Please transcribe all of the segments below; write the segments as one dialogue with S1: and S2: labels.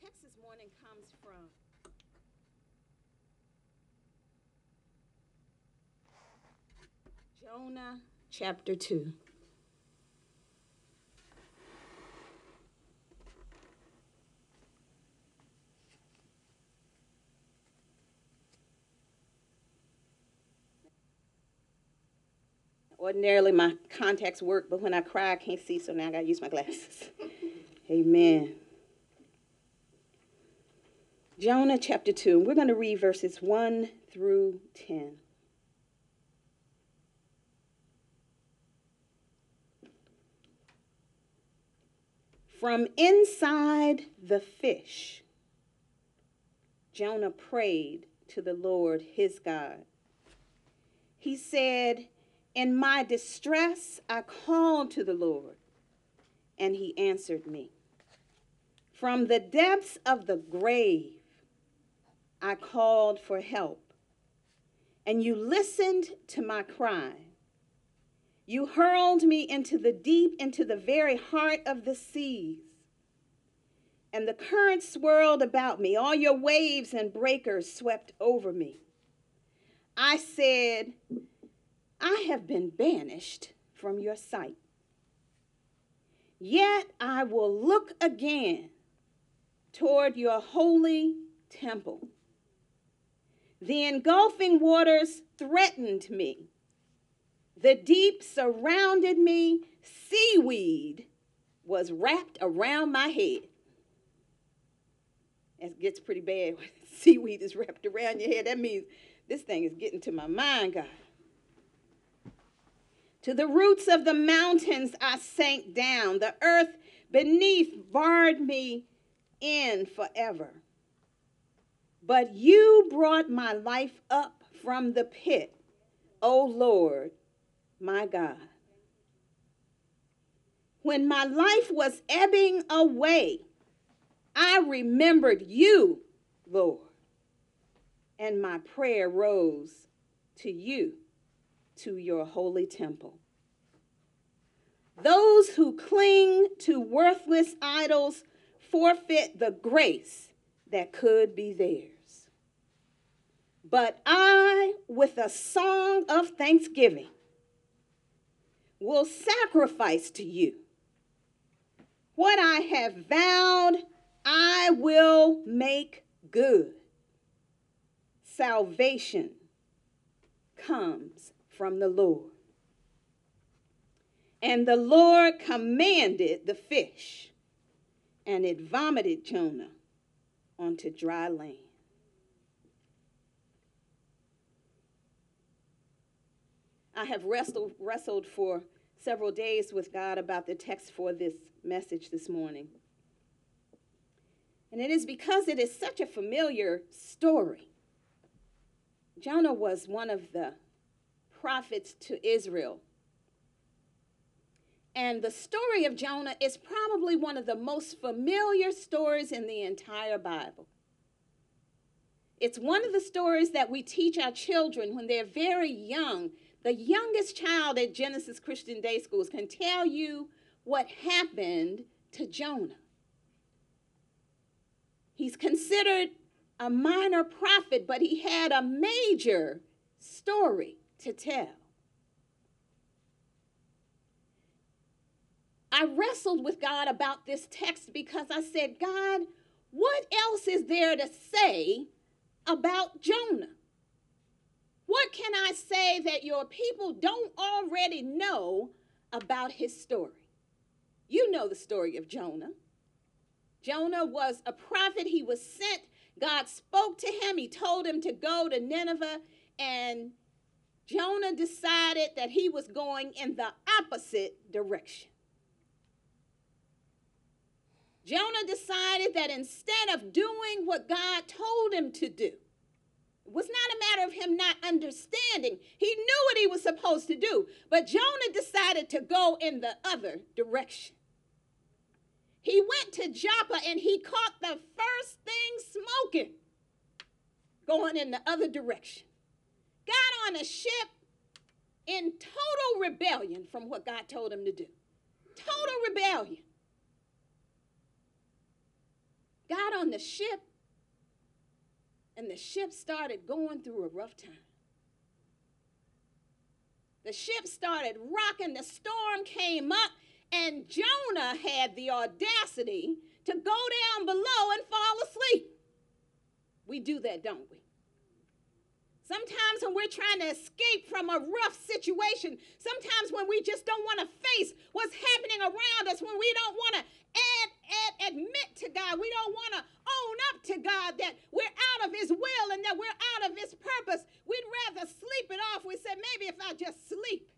S1: text morning comes from Jonah chapter 2. Ordinarily, my contacts work, but when I cry, I can't see, so now I gotta use my glasses. Amen. Jonah chapter 2. We're going to read verses 1 through 10. From inside the fish, Jonah prayed to the Lord his God. He said, In my distress, I called to the Lord, and he answered me. From the depths of the grave, I called for help, and you listened to my cry. You hurled me into the deep, into the very heart of the seas. And the current swirled about me. All your waves and breakers swept over me. I said, I have been banished from your sight. Yet I will look again toward your holy temple. The engulfing waters threatened me. The deep surrounded me. Seaweed was wrapped around my head. It gets pretty bad when seaweed is wrapped around your head. That means this thing is getting to my mind, God. To the roots of the mountains I sank down. The earth beneath barred me in forever. But you brought my life up from the pit, O Lord, my God. When my life was ebbing away, I remembered you, Lord, and my prayer rose to you, to your holy temple. Those who cling to worthless idols forfeit the grace that could be theirs. But I, with a song of thanksgiving, will sacrifice to you. What I have vowed, I will make good. Salvation comes from the Lord. And the Lord commanded the fish, and it vomited Jonah onto dry land. I have wrestled, wrestled for several days with God about the text for this message this morning. And it is because it is such a familiar story. Jonah was one of the prophets to Israel. And the story of Jonah is probably one of the most familiar stories in the entire Bible. It's one of the stories that we teach our children when they're very young the youngest child at Genesis Christian Day Schools can tell you what happened to Jonah. He's considered a minor prophet, but he had a major story to tell. I wrestled with God about this text because I said, God, what else is there to say about Jonah? What can I say that your people don't already know about his story? You know the story of Jonah. Jonah was a prophet, he was sent. God spoke to him, he told him to go to Nineveh, and Jonah decided that he was going in the opposite direction. Jonah decided that instead of doing what God told him to do, was not a matter of him not understanding. He knew what he was supposed to do, but Jonah decided to go in the other direction. He went to Joppa and he caught the first thing smoking, going in the other direction. Got on a ship in total rebellion from what God told him to do. Total rebellion. got on the ship, and the ship started going through a rough time. The ship started rocking, the storm came up, and Jonah had the audacity to go down below and fall asleep. We do that, don't we? Sometimes when we're trying to escape from a rough situation, sometimes when we just don't want to face what's happening around us, when we don't want to add, add, admit to God, we don't want to own up to God that we're out of His will and that we're out of His purpose, we'd rather sleep it off. We said, maybe if I just sleep,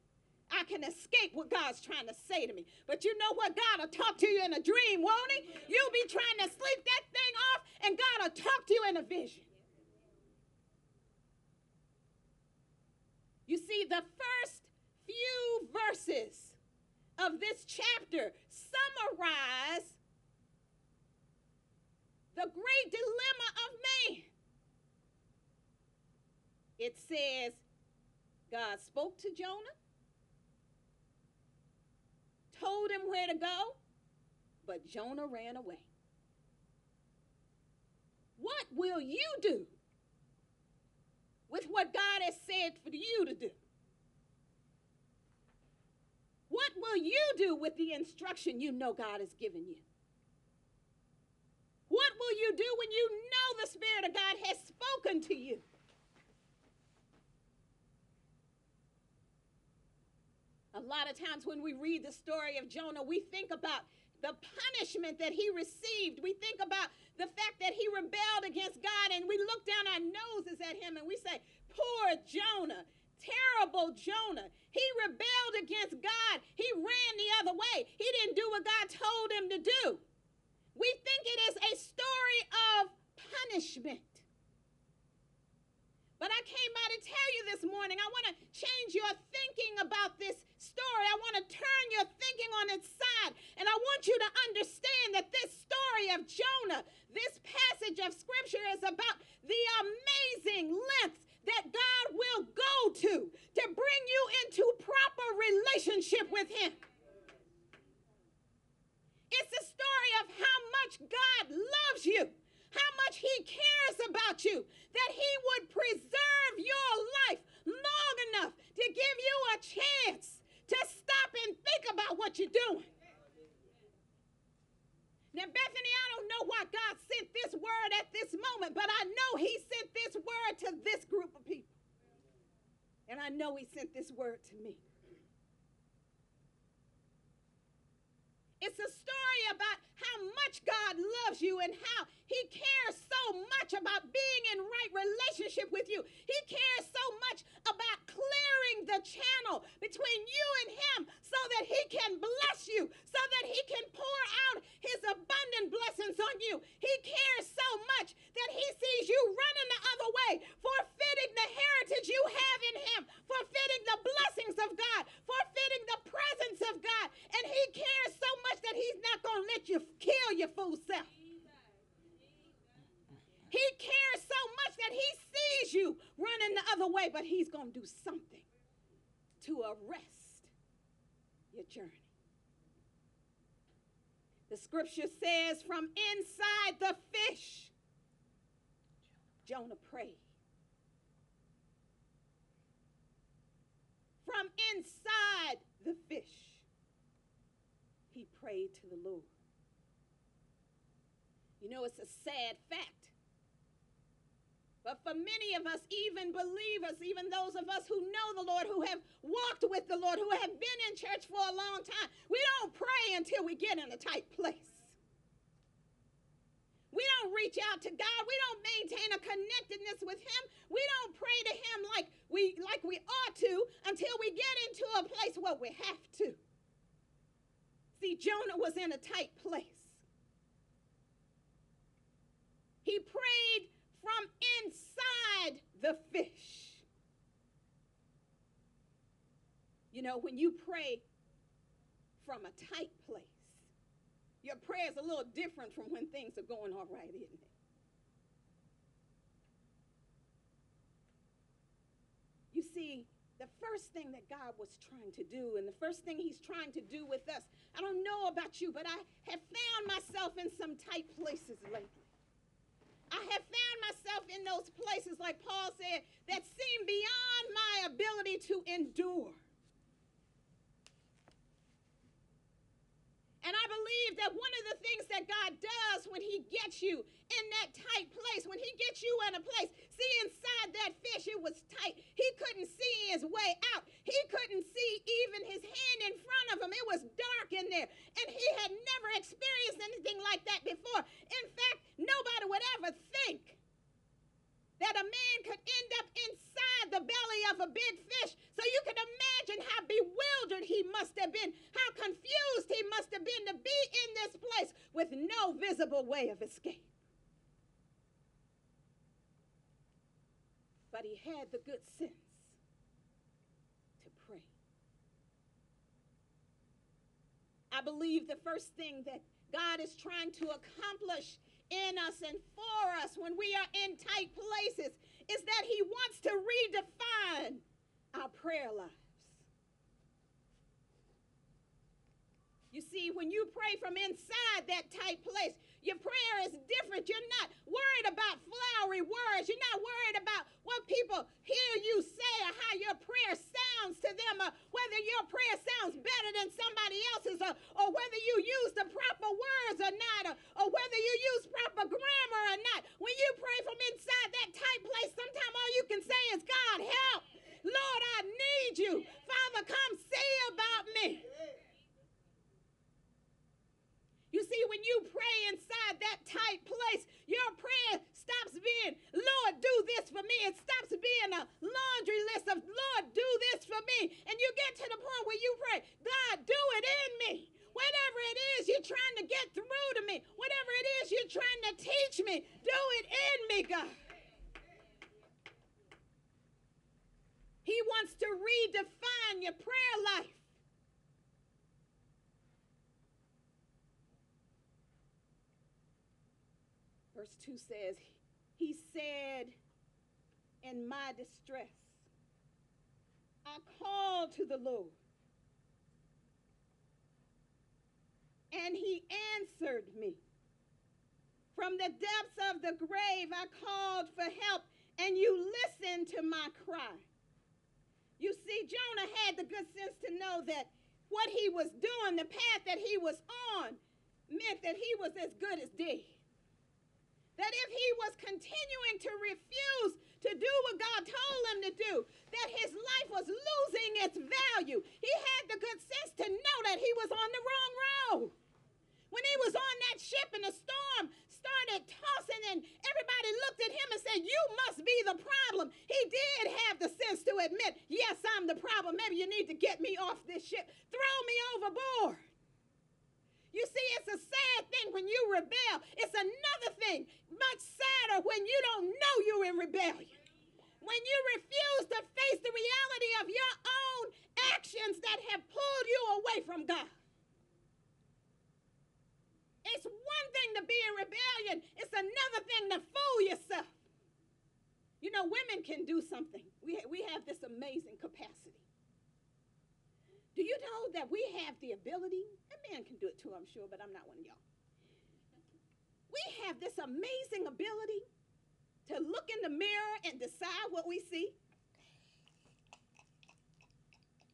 S1: I can escape what God's trying to say to me. But you know what? God will talk to you in a dream, won't He? You'll be trying to sleep that thing off, and God will talk to you in a vision. You see, the first few verses of this chapter summarize the great dilemma of man. It says, God spoke to Jonah, told him where to go, but Jonah ran away. What will you do with what God has said for you to do? What will you do with the instruction you know God has given you? What will you do when you know the Spirit of God has spoken to you? A lot of times when we read the story of Jonah, we think about the punishment that he received. We think about the fact that he rebelled against God and we look down our noses at him and we say, Poor Jonah, terrible Jonah. He rebelled against God, he ran the other way. He didn't do what God told him to do. We think it is a story of punishment. But I came by to tell you this morning, I want to change your thinking about this story. I want to turn your thinking on its side. And I want you to understand that this story of Jonah, this passage of scripture is about the amazing lengths that God will go to to bring you into proper relationship with Him. It's a story of how much God loves you how much He cares about you, that He would preserve your life long enough to give you a chance to stop and think about what you're doing. Now, Bethany, I don't know why God sent this word at this moment, but I know He sent this word to this group of people. And I know He sent this word to me. It's a story about how much God loves you and how He cares so much about being in right relationship with you. He cares so much about clearing the channel between you and Him so that He can bless you, so that He can pour out His abundant blessings on you. He cares so much that He sees you running the other way, forfeiting the heritage you have in Him, forfeiting the blessings of God, forfeiting the presence of God. And He cares so much that He's not going to let you kill your fool self. He cares so much that he sees you running the other way, but he's do something to arrest your journey. The scripture says, from inside the fish, Jonah prayed. From inside the fish, he prayed to the Lord. You know, it's a sad fact but for many of us, even believers, even those of us who know the Lord, who have walked with the Lord, who have been in church for a long time, we don't pray until we get in a tight place. We don't reach out to God. We don't maintain a connectedness with Him. We don't pray to Him like we like we ought to until we get into a place where we have to. See, Jonah was in a tight place. He prayed from inside the fish. You know, when you pray from a tight place, your prayer is a little different from when things are going all right, isn't it? You see, the first thing that God was trying to do, and the first thing He's trying to do with us, I don't know about you, but I have found myself in some tight places lately. I have found myself in those places, like Paul said, that seem beyond my ability to endure. And I believe that one of the things that God does when He gets you in that tight place, when He gets you in a place, see, inside that fish, it was tight. He couldn't see his way out, he couldn't see even his hand in front of him. It was dark in there. And he had never experienced anything like that before. In fact, nobody would ever think that a man could end up inside the belly of a big fish. So you can imagine how bewildered he must have been, how confused he must have been to be in this place with no visible way of escape. But he had the good sense to pray. I believe the first thing that God is trying to accomplish in us and for us when we are in tight places is that He wants to redefine our prayer lives. You see, when you pray from inside that tight place, your prayer is different. You're not worried about flowery words. You're not worried about what people hear you say or how your prayer sounds to them or whether your prayer sounds better than somebody else's or, or whether you use the proper words or not or, or whether you use proper grammar or not. When you pray from inside that tight place, sometimes all you can say is, God, help. Lord, I need you. Father, come see about me. You see, when you pray inside that tight place, your prayer stops being, Lord, do this for me. It stops being a laundry list of, Lord, do this for me. And you get to the point where you pray, God, do it in me. Whatever it is you're trying to get through to me, whatever it is you're trying to teach me, do it in me, God. He wants to redefine your prayer life. Verse 2 says, He said, In my distress, I called to the Lord, and He answered me. From the depths of the grave, I called for help, and you listened to my cry. You see, Jonah had the good sense to know that what he was doing, the path that he was on, meant that he was as good as dead. That if he was continuing to refuse to do what God told him to do, that his life was losing its value. He had the good sense to know that he was on the wrong road. When he was on that ship and the storm started tossing and everybody looked at him and said, You must be the problem. He did have the sense to admit, Yes, I'm the problem. Maybe you need to get me off this ship. Throw me overboard. You see, it's a sad thing when you rebel. It's another thing, much sadder, when you don't know you're in rebellion. When you refuse to face the reality of your own actions that have pulled you away from God. It's one thing to be in rebellion, it's another thing to fool yourself. You know, women can do something. We, we have this amazing capacity. Do you know that we have the ability, and man can do it too, I'm sure, but I'm not one of y'all. We have this amazing ability to look in the mirror and decide what we see.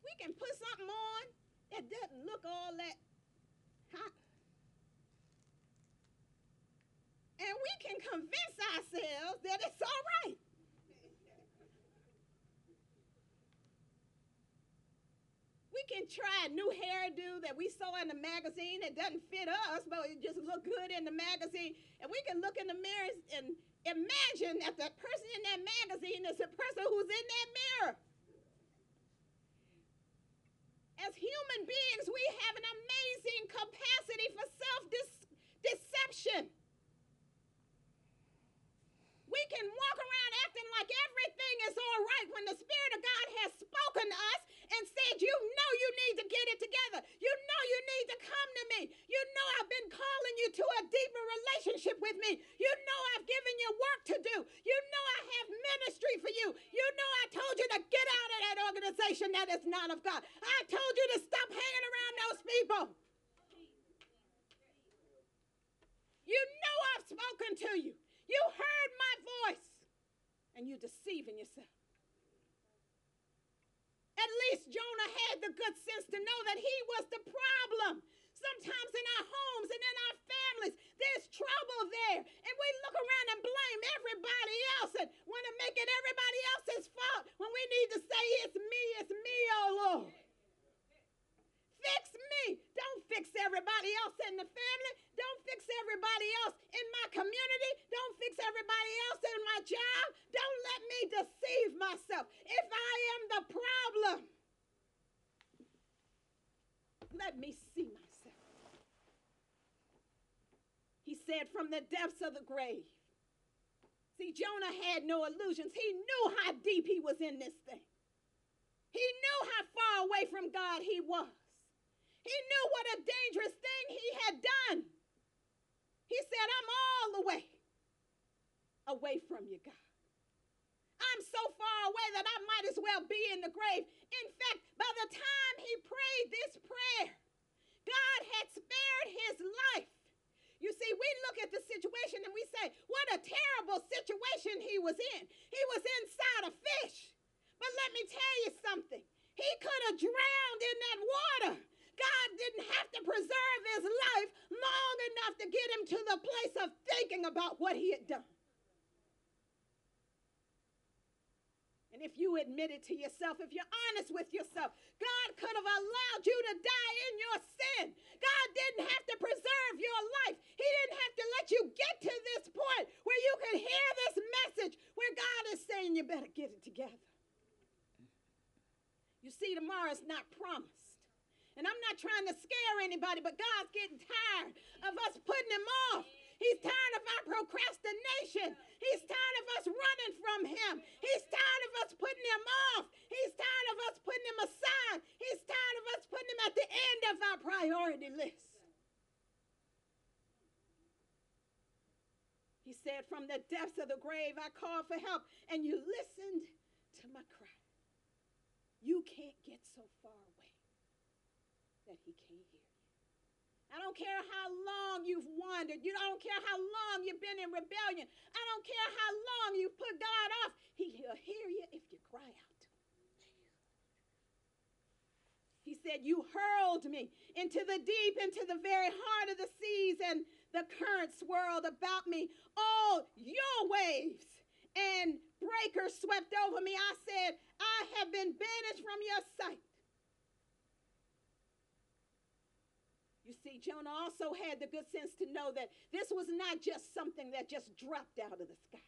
S1: We can put something on that doesn't look all that hot. And we can convince ourselves that it's all right. Try a new hairdo that we saw in the magazine that doesn't fit us, but it just look good in the magazine. And we can look in the mirror and imagine that the person in that magazine is the person who's in that mirror. As human beings, we have an amazing capacity for self deception. We can walk around acting like everything is all right when the Spirit of God has spoken to us and said, You know you need to get it together. You know you need to come to me. You know I've been calling you to a deeper relationship with me. You know I've given you work to do. You know I have ministry for you. You know I told you to get out of that organization that is not of God. I told you to stop hanging around those people. You know I've spoken to you. You heard my voice and you're deceiving yourself. At least Jonah had the good sense to know that he was the problem. Sometimes in our homes and in our families, there's trouble there. And we look around and blame everybody else and want to make it everybody else's fault when we need to say, It's me, it's me, oh Lord. Fix me. Don't fix everybody else in the family. Don't fix everybody else in my community. Don't fix everybody else in my job. Don't let me deceive myself. If I am the problem, let me see myself. He said, from the depths of the grave. See, Jonah had no illusions. He knew how deep he was in this thing. He knew how far away from God he was. He knew what a dangerous thing he had done. He said, I'm all the way away from you, God. I'm so far away that I might as well be in the grave. In fact, by the time he prayed this prayer, God had spared his life. You see, we look at the situation and we say, what a terrible situation he was in. He was inside a fish. But let me tell you something. He could have drowned in that water. God didn't have to preserve his life long enough to get him to the place of thinking about what he had done. And if you admit it to yourself, if you're honest with yourself, God could have allowed you to die in your sin. God didn't have to preserve your life. He didn't have to let you get to this point where you could hear this message where God is saying you better get it together. See, tomorrow's not promised. And I'm not trying to scare anybody, but God's getting tired of us putting him off. He's tired of our procrastination. He's tired of us running from him. He's tired of us putting him off. He's tired of us putting him aside. He's tired of us putting him at the end of our priority list. He said, From the depths of the grave, I called for help, and you listened to my cry. You can't get so far away that he can't hear you. I don't care how long you've wandered. You don't care how long you've been in rebellion. I don't care how long you've put God off. He'll hear you if you cry out. He said, You hurled me into the deep, into the very heart of the seas, and the currents swirled about me. All your waves and breakers swept over me. I said, I have been banished from your sight. You see, Jonah also had the good sense to know that this was not just something that just dropped out of the sky.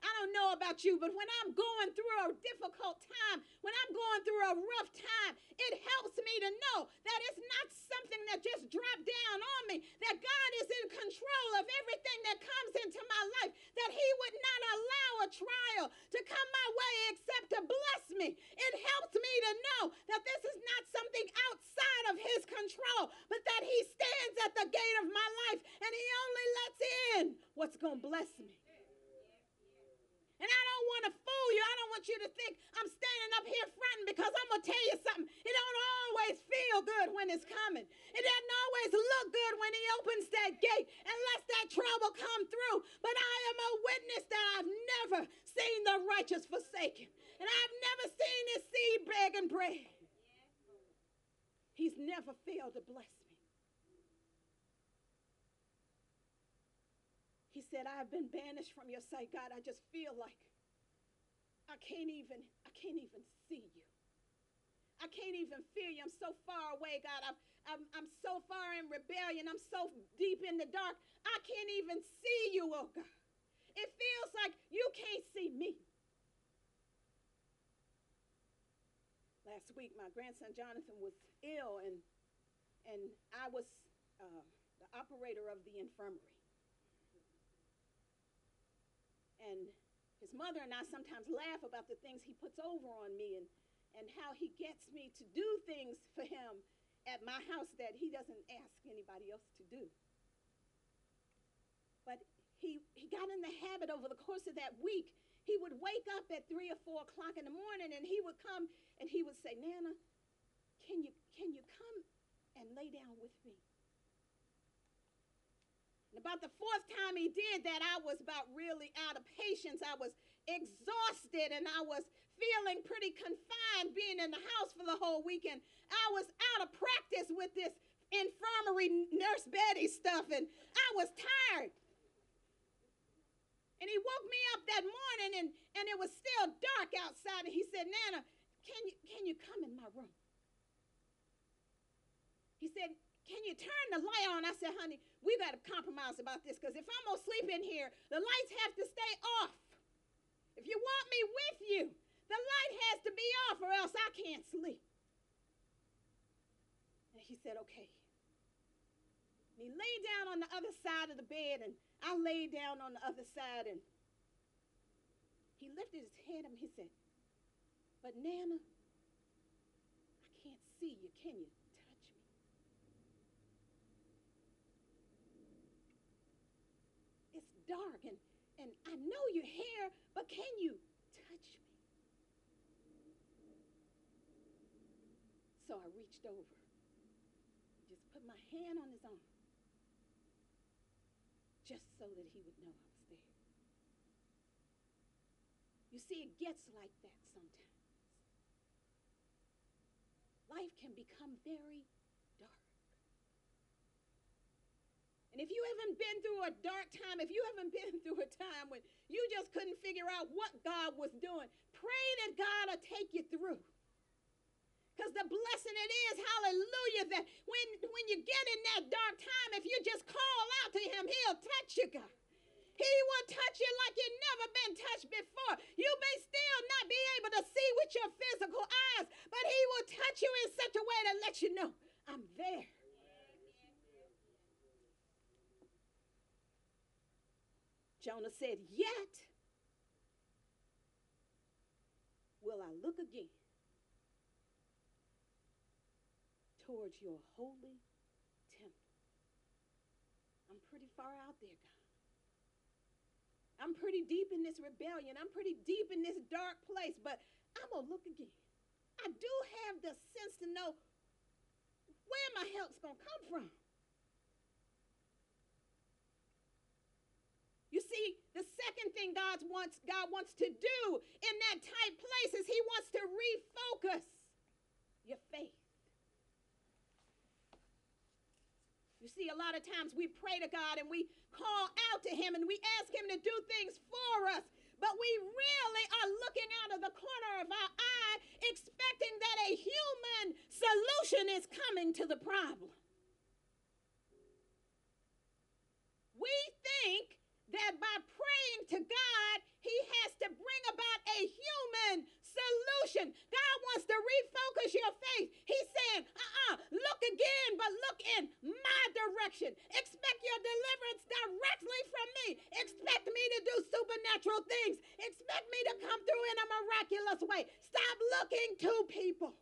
S1: I don't know about you, but when I'm going through a difficult time, when I'm going through a rough time, it helps me to know that it's not something that just dropped down on me, that God is in control of everything that comes into my life, that He would not allow a trial to come my way except to bless me. It helps me to know that this is not something outside of His control, but that He stands at the gate of my life and He only lets in what's going to bless me. And I don't want to fool you. I don't want you to think I'm standing up here fronting because I'm going to tell you something. It don't always feel good when it's coming. It doesn't always look good when he opens that gate unless that trouble come through. But I am a witness that I've never seen the righteous forsaken. And I've never seen his seed begging bread. He's never failed to bless me. He said, I have been banished from your sight, God. I just feel like I can't even, I can't even see you. I can't even feel you. I'm so far away, God. I'm, I'm, I'm so far in rebellion. I'm so deep in the dark. I can't even see you, oh God. It feels like you can't see me. Last week, my grandson Jonathan was ill, and, and I was uh, the operator of the infirmary. And his mother and I sometimes laugh about the things he puts over on me and, and how he gets me to do things for him at my house that he doesn't ask anybody else to do. But he, he got in the habit over the course of that week. He would wake up at three or four o'clock in the morning and he would come and he would say, Nana, can you, can you come and lay down with me? About the fourth time he did that, I was about really out of patience. I was exhausted and I was feeling pretty confined being in the house for the whole weekend. I was out of practice with this infirmary nurse Betty stuff and I was tired. And he woke me up that morning and, and it was still dark outside and he said, Nana, can you, can you come in my room? He said, can you turn the light on? I said, honey, we to compromise about this because if I'm going to sleep in here, the lights have to stay off. If you want me with you, the light has to be off or else I can't sleep. And he said, okay. And he lay down on the other side of the bed and I laid down on the other side and he lifted his head and he said, but Nana, I can't see you, can you? Dark and, and I know you're here, but can you touch me? So I reached over, just put my hand on his arm, just so that he would know I was there. You see, it gets like that sometimes. Life can become very dark. And if you haven't been through a dark time, if you haven't been through a time when you just couldn't figure out what God was doing, pray that God will take you through. Because the blessing it is, hallelujah, that when, when you get in that dark time, if you just call out to him, he'll touch you, God. He will touch you like you've never been touched before. You may still not be able to see with your physical eyes, but he will touch you in such a way to let you know, I'm there. Jonah said, Yet will I look again towards your holy temple. I'm pretty far out there, God. I'm pretty deep in this rebellion. I'm pretty deep in this dark place, but I'm going to look again. I do have the sense to know where my help's going to come from. See, the second thing God wants, God wants to do in that tight place is He wants to refocus your faith. You see, a lot of times we pray to God and we call out to Him and we ask Him to do things for us, but we really are looking out of the corner of our eye, expecting that a human solution is coming to the problem. We think that by praying to God, he has to bring about a human solution. God wants to refocus your faith. He's saying, uh uh look again, but look in my direction. Expect your deliverance directly from me. Expect me to do supernatural things. Expect me to come through in a miraculous way. Stop looking to people.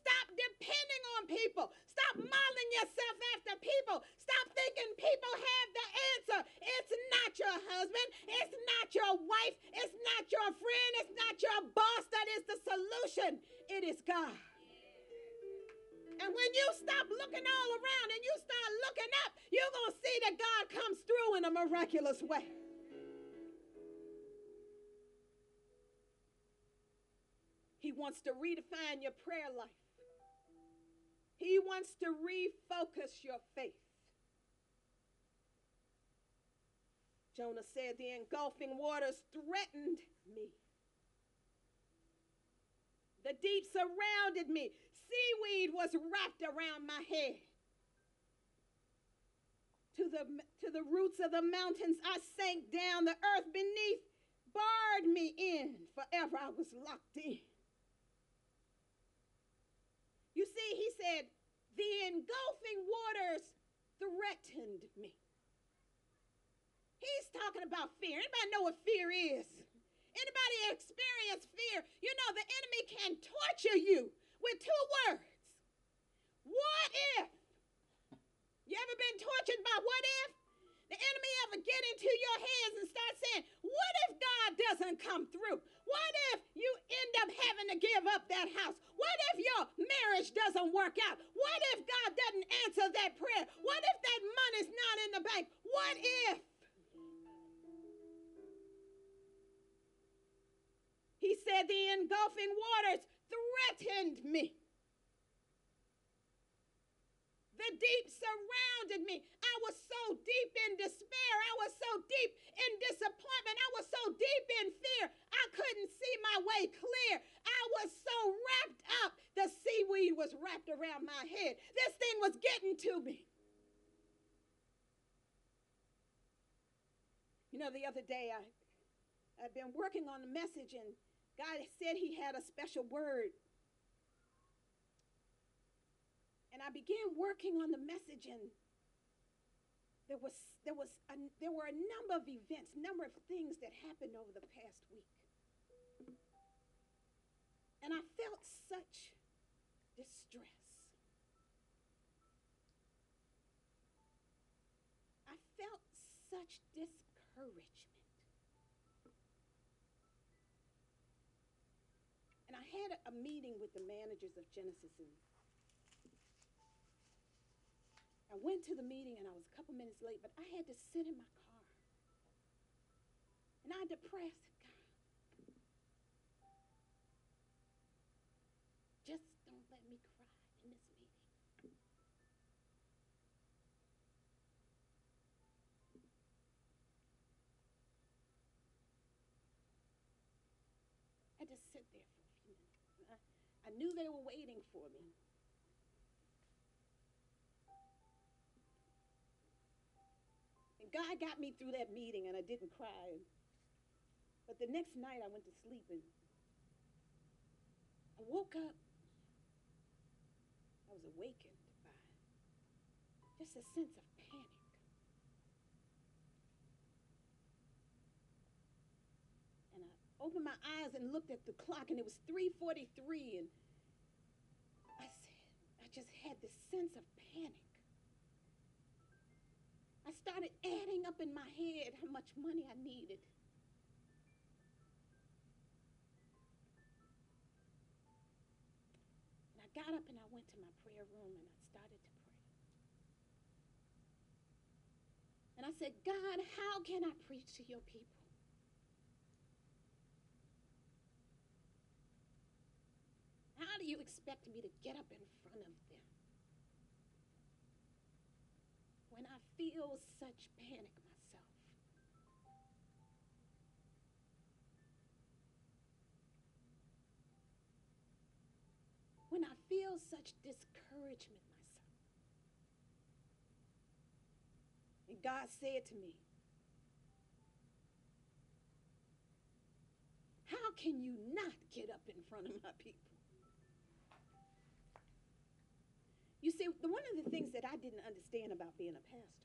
S1: Stop depending on people. Stop modeling yourself after people. Stop thinking people have the answer. It's not your husband. It's not your wife. It's not your friend. It's not your boss that is the solution. It is God. And when you stop looking all around and you start looking up, you're going to see that God comes through in a miraculous way. He wants to redefine your prayer life. He wants to refocus your faith. Jonah said, The engulfing waters threatened me. The deep surrounded me. Seaweed was wrapped around my head. To the, to the roots of the mountains, I sank down. The earth beneath barred me in. Forever I was locked in. You see, he said, the engulfing waters threatened me. He's talking about fear. Anybody know what fear is? Anybody experience fear? You know, the enemy can torture you with two words. What if? You ever been tortured by what if? The enemy ever get into your heads and start saying, What if God doesn't come through? What if you end up having to give up that house? What if your marriage doesn't work out? What if God doesn't answer that prayer? What if that money's not in the bank? What if? He said the engulfing waters threatened me. Deep surrounded me. I was so deep in despair. I was so deep in disappointment. I was so deep in fear. I couldn't see my way clear. I was so wrapped up. The seaweed was wrapped around my head. This thing was getting to me. You know, the other day I I've been working on the message and God said he had a special word and I began working on the message and there was there was a, there were a number of events, number of things that happened over the past week. And I felt such distress. I felt such discouragement. And I had a, a meeting with the managers of Genesis and I went to the meeting and I was a couple minutes late, but I had to sit in my car. And I depressed God. Just don't let me cry in this meeting. I just sit there for a few minutes. I, I knew they were waiting for me. God got me through that meeting and I didn't cry. But the next night I went to sleep and I woke up. I was awakened by just a sense of panic. And I opened my eyes and looked at the clock and it was 3:43 and I said I just had this sense of panic. I started adding up in my head how much money I needed. And I got up and I went to my prayer room and I started to pray. And I said, God, how can I preach to your people? How do you expect me to get up in front of them? when I feel such panic myself. When I feel such discouragement myself. And God said to me, How can you not get up in front of my people? You see, one of the things that I didn't understand about being a pastor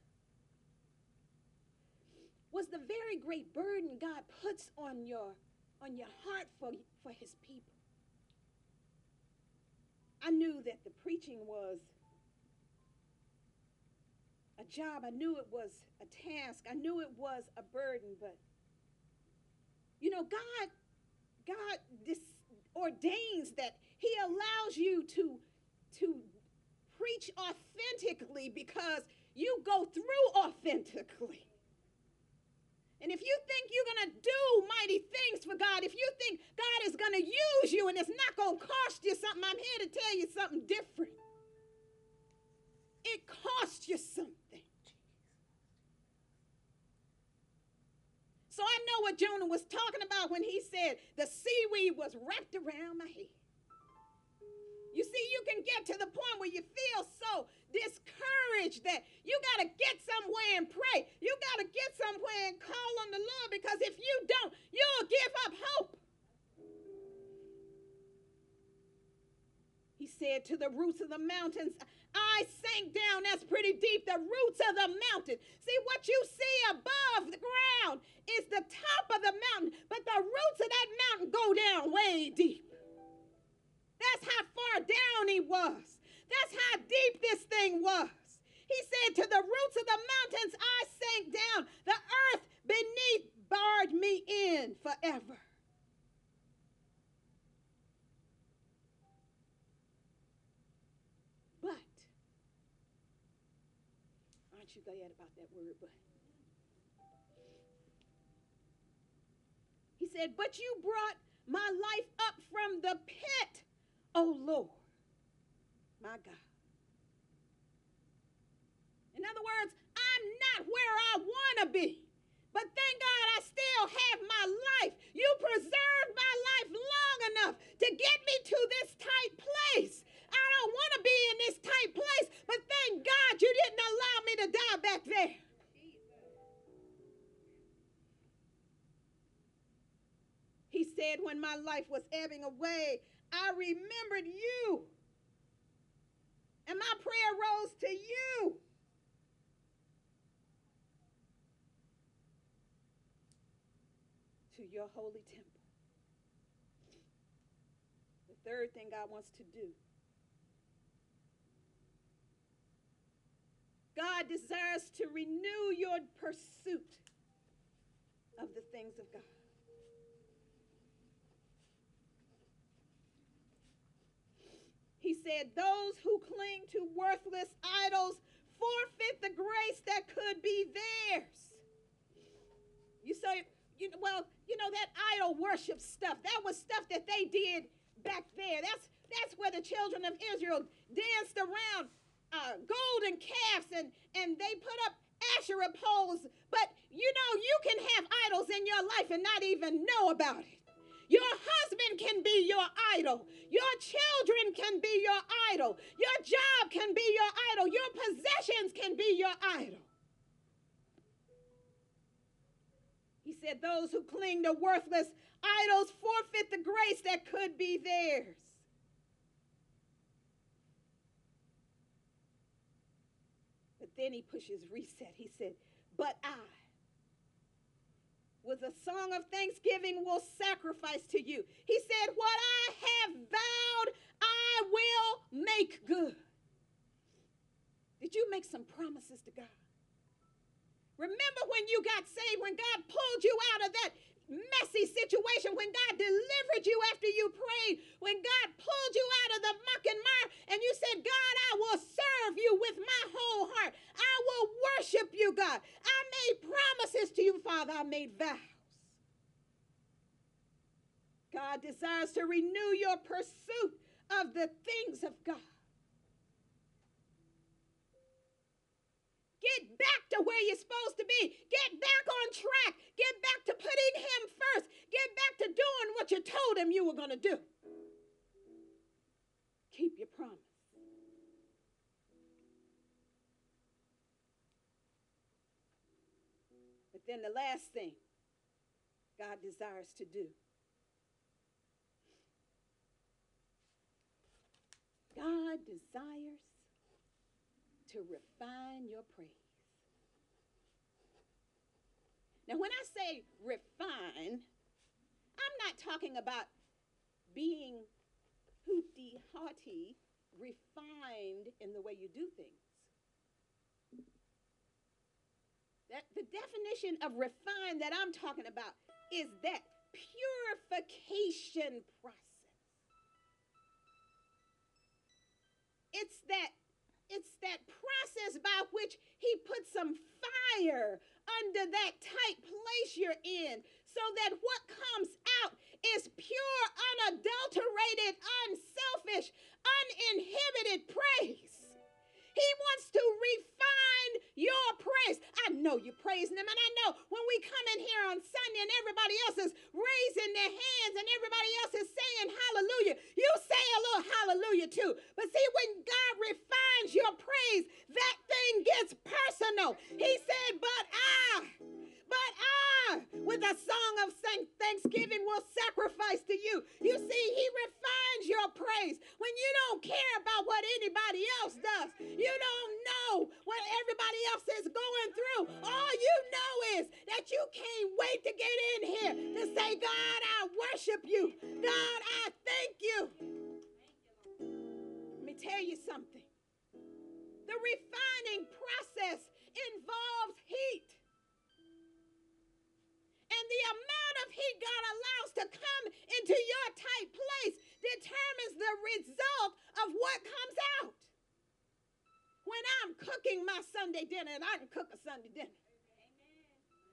S1: was the very great burden God puts on your on your heart for, for his people. I knew that the preaching was a job. I knew it was a task. I knew it was a burden, but you know, God God dis- ordains that he allows you to to preach authentically because you go through authentically. And if you think you're going to do mighty things for God, if you think God is going to use you and it's not going to cost you something, I'm here to tell you something different. It costs you something. So I know what Jonah was talking about when he said the seaweed was wrapped around my head. You see, you can get to the point where you feel so discouraged that you got to get somewhere and pray. Said to the roots of the mountains, I sank down. That's pretty deep. The roots of the mountain. See, what you see above the ground is the top of the mountain, but the roots of that mountain go down way deep. That's how far down he was. That's how deep this thing was. He said, To the roots of the mountains I sank down. The earth beneath barred me in forever. But aren't you glad about that word? But he said, But you brought my life up from the pit, O Lord, my God. In other words, I'm not where I want to be. But thank God I still have my life. You preserved my life long enough to get me to this tight place. I don't want to be in this tight place, but thank God you didn't allow me to die back there. He said, when my life was ebbing away, I remembered you. And my prayer rose to you. To your holy temple. The third thing God wants to do God desires to renew your pursuit of the things of God. He said, Those who cling to worthless idols forfeit the grace that could be theirs. You say, you well, you know, that idol worship stuff, that was stuff that they did back there. That's that's where the children of Israel danced around uh, golden calves and, and they put up Asherah poles. But you know, you can have idols in your life and not even know about it. Your husband can be your idol. Your children can be your idol. Your job can be your idol. Your possessions can be your idol. He said, Those who cling to worthless idols forfeit the grace that could be theirs. But then he pushes reset. He said, But I with a song of thanksgiving will sacrifice to you. He said, What I have vowed, I will make good. Did you make some promises to God? Remember when you got saved, when God pulled you out of that messy situation, when God delivered you after you prayed, when God pulled you out of the muck and mire, and you said, God, I will serve you with my whole heart. I will worship you, God. I made promises to you, Father. I made vows. God desires to renew your pursuit of the things of God. Get back to where you're supposed to be. Get back on track. Get back to putting Him first. Get back to doing what you told Him you were going to do. Keep your promise. But then the last thing God desires to do God desires to refine your praise. Now, when I say refine, I'm not talking about being hooty haughty, refined in the way you do things. That the definition of refine that I'm talking about is that purification process. It's that it's that process by which he puts some fire under that tight place you're in so that what comes out is pure, unadulterated, unselfish, uninhibited praise. He wants to refine your praise. I know you're praising him, and I know when we come in here on Sunday and everybody else is raising their hands and everybody else is saying hallelujah, you say a little hallelujah too. But see, when God refines your praise, that thing gets personal. He said, But I, but I, with a song of thanksgiving, will sacrifice to you. You see, He refines your praise when you don't care about what anybody else does. You don't know what everybody else is going through. All you know is that you can't wait to get in here to say, God, I worship you. God, I thank you. Let me tell you something. The refining process involves heat. And the amount of heat God allows to come into your tight place determines the result of what comes out. when I'm cooking my Sunday dinner, and I can cook a Sunday dinner.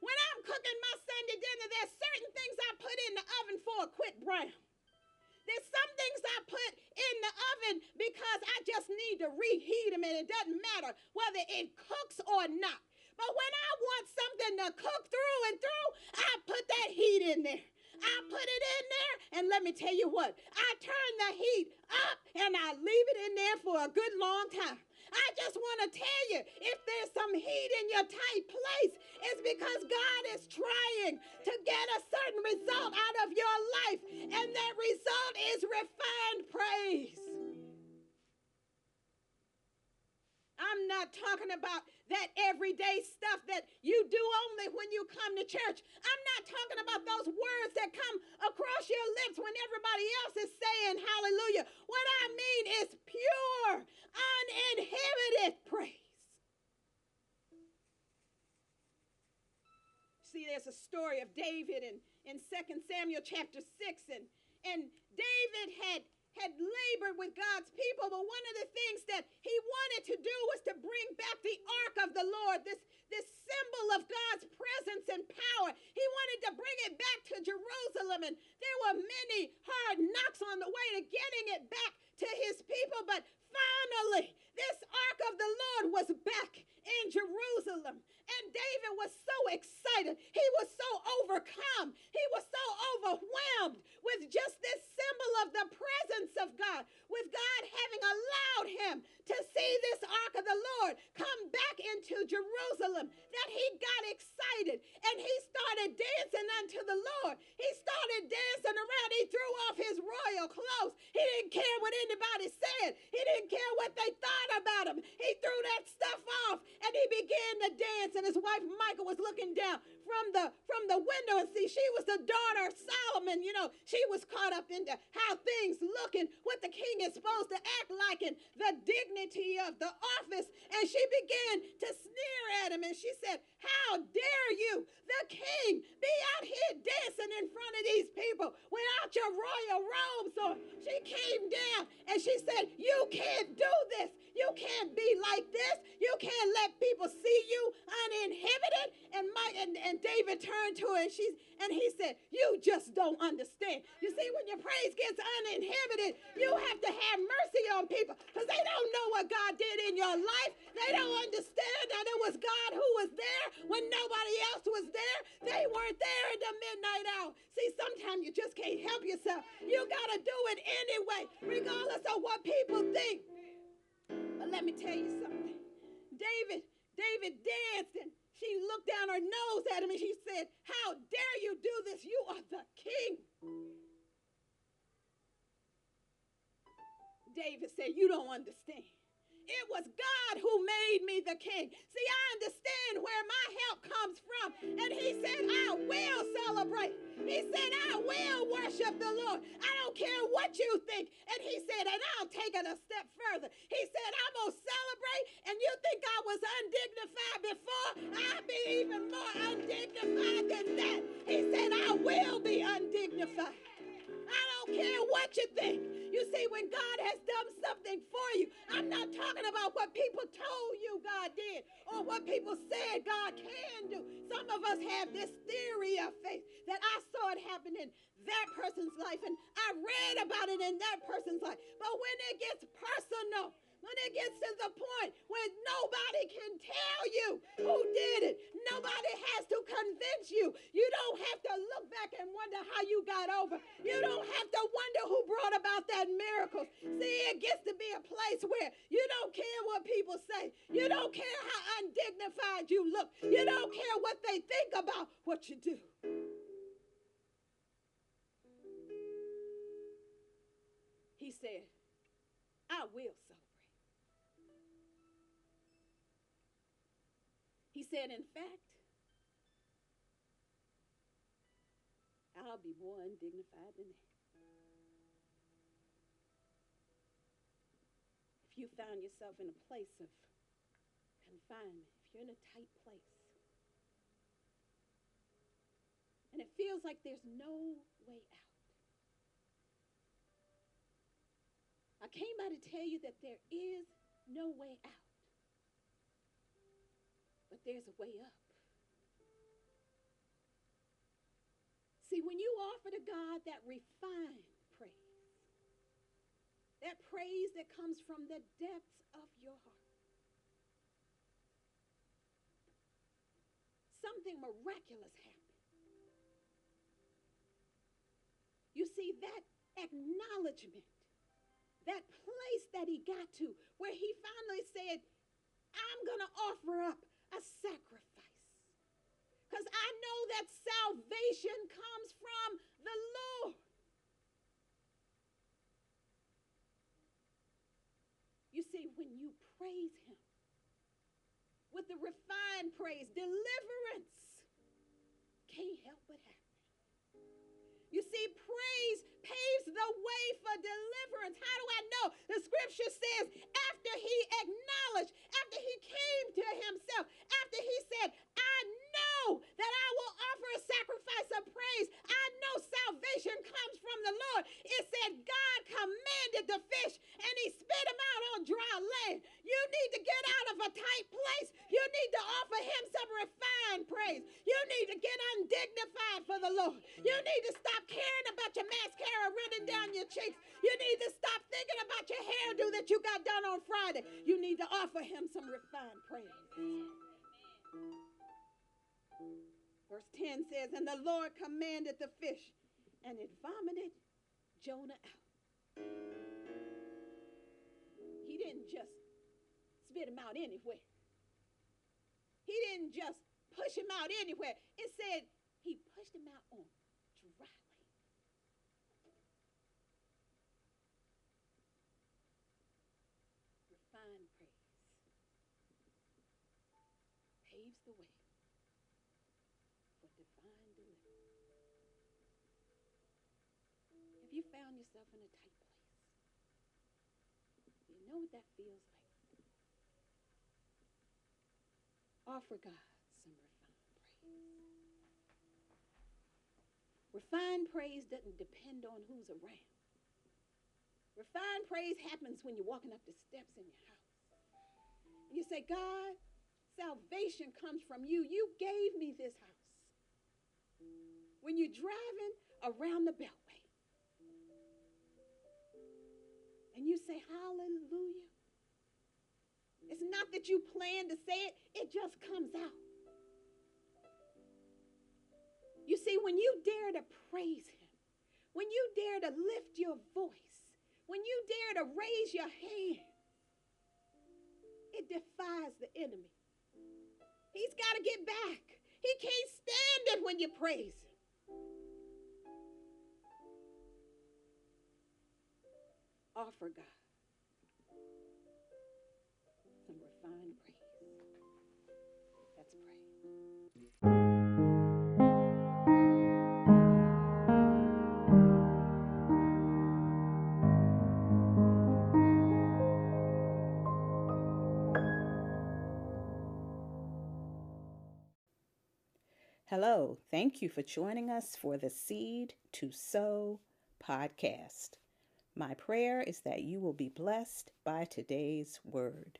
S1: When I'm cooking my Sunday dinner, there's certain things I put in the oven for a quick brown. There's some things I put in the oven because I just need to reheat them, and it doesn't matter whether it cooks or not. But when I want something to cook through and through, I put that heat in there. I put it in there, and let me tell you what, I turn the heat up and I leave it in there for a good long time. I just want to tell you if there's some heat in your tight place, it's because God is trying to get a certain result out of your life, and that result is refined praise. I'm not talking about that everyday stuff that you do only when you come to church. I'm not talking about those words that come across your lips when everybody else is saying hallelujah. What I mean is pure, uninhibited praise. See, there's a story of David in, in 2 Samuel chapter 6, and, and David had had labored with God's people, but one of the things that he wanted to do was to bring back the ark of the Lord, this, this symbol of God's presence and power. He wanted to bring it back to Jerusalem, and there were many hard knocks on the way to getting it back to his people, but finally, this ark of the Lord was back in Jerusalem. And David was so excited. He was so overcome. He was so overwhelmed with just this symbol of the presence of God, with God having allowed him to see this ark of the Lord come back into Jerusalem that he got excited and he started dancing unto the Lord. He started dancing around. He threw off his royal clothes. He didn't care what anybody said, he didn't care what they thought about him. He threw that stuff off and he began to dance. And his wife Michal was looking down from the from the window and see she was the daughter of Solomon. You know, she was caught up into how things look and what the king is supposed to act like and the dignity of the office. And she began to sneer at him and she said, How dare you, the king, be out here dancing in front of these people without your royal robes on? She came down and she said, You can't do this. You can't be like this. You can't let people see you uninhibited. And my and, and David turned to her and she and he said, You just don't understand. You see, when your praise gets uninhibited, you have to have mercy on people because they don't know what God did in your life. They don't understand that it was God who was there when nobody else was there. They weren't there in the midnight hour. See, sometimes you just can't help yourself. You got to do it anyway, regardless of what people think. But let me tell you something. David, David danced and she looked down her nose at him and she said, How dare you do this? You are the king. David said, You don't understand. It was God who made me the king. See, I understand where my help comes from. And he said, I will celebrate. He said, I will worship the Lord. I don't care what you think. And he said, and I'll take it a step further. He said, I'm going to celebrate. And you think I was undignified before? I'll be even more undignified than that. He said, I will be undignified. I don't care what you think. You see, when God has done something for you, I'm not talking about what people told you God did or what people said God can do. Some of us have this theory of faith that I saw it happen in that person's life and I read about it in that person's life. But when it gets personal, when it gets to the point where nobody can tell you who did it, nobody has to convince you. You don't have to look back and wonder how you got over. You don't have to wonder who brought about that miracle. See, it gets to be a place where you don't care what people say. You don't care how undignified you look. You don't care what they think about what you do. He said, I will so. Said, In fact, I'll be more undignified than that. If you found yourself in a place of confinement, if you're in a tight place, and it feels like there's no way out, I came by to tell you that there is no way out. But there's a way up. See, when you offer to God that refined praise, that praise that comes from the depths of your heart, something miraculous happens. You see, that acknowledgement, that place that he got to, where he finally said, I'm going to offer up a sacrifice. Because I know that salvation comes from the Lord. You see, when you praise him with the refined praise, deliverance can't help but happen. You see, praise paves the way for deliverance. How do I know? The scripture says, after he acknowledged, after he came to himself, after he said, I know that I will offer a sacrifice of praise, I know salvation comes from the Lord. It said, God commanded the fish and he spit them out on dry land. You need to get out of a tight place. You need to offer him some refined praise. You need to get undignified for the Lord. You need to stop caring about your mascara running down your cheeks. You need to stop thinking about your hairdo that you got done on Friday. You need to offer him some refined praise. Verse 10 says, And the Lord commanded the fish, and it vomited Jonah out. He didn't just spit him out anywhere. He didn't just push him out anywhere. It said he pushed him out on dry Refined praise paves the way Have you found yourself in a tight place? You know what that feels like? Offer God some refined praise. Refined praise doesn't depend on who's around. Refined praise happens when you're walking up the steps in your house. And you say, God, salvation comes from you. You gave me this house. When you're driving around the beltway and you say, Hallelujah. It's not that you plan to say it, it just comes out. You see, when you dare to praise Him, when you dare to lift your voice, when you dare to raise your hand, it defies the enemy. He's got to get back. He can't stand it when you praise Offer God some refined praise. Let's pray. Hello, thank you for joining us for the Seed to Sow podcast. My prayer is that you will be blessed by today's word.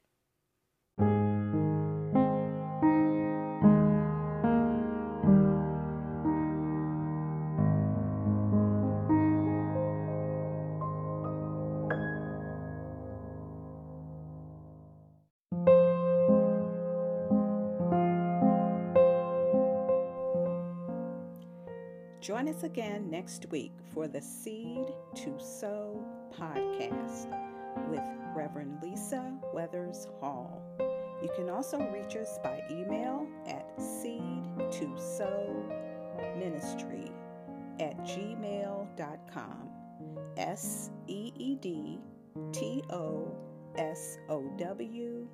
S1: Join us again next week for the Seed to Sow podcast with Reverend Lisa Weathers Hall. You can also reach us by email at seed to sow ministry at gmail.com. S E E D T O S O W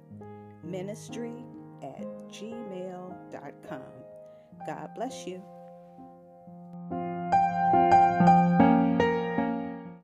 S1: ministry at gmail.com. God bless you.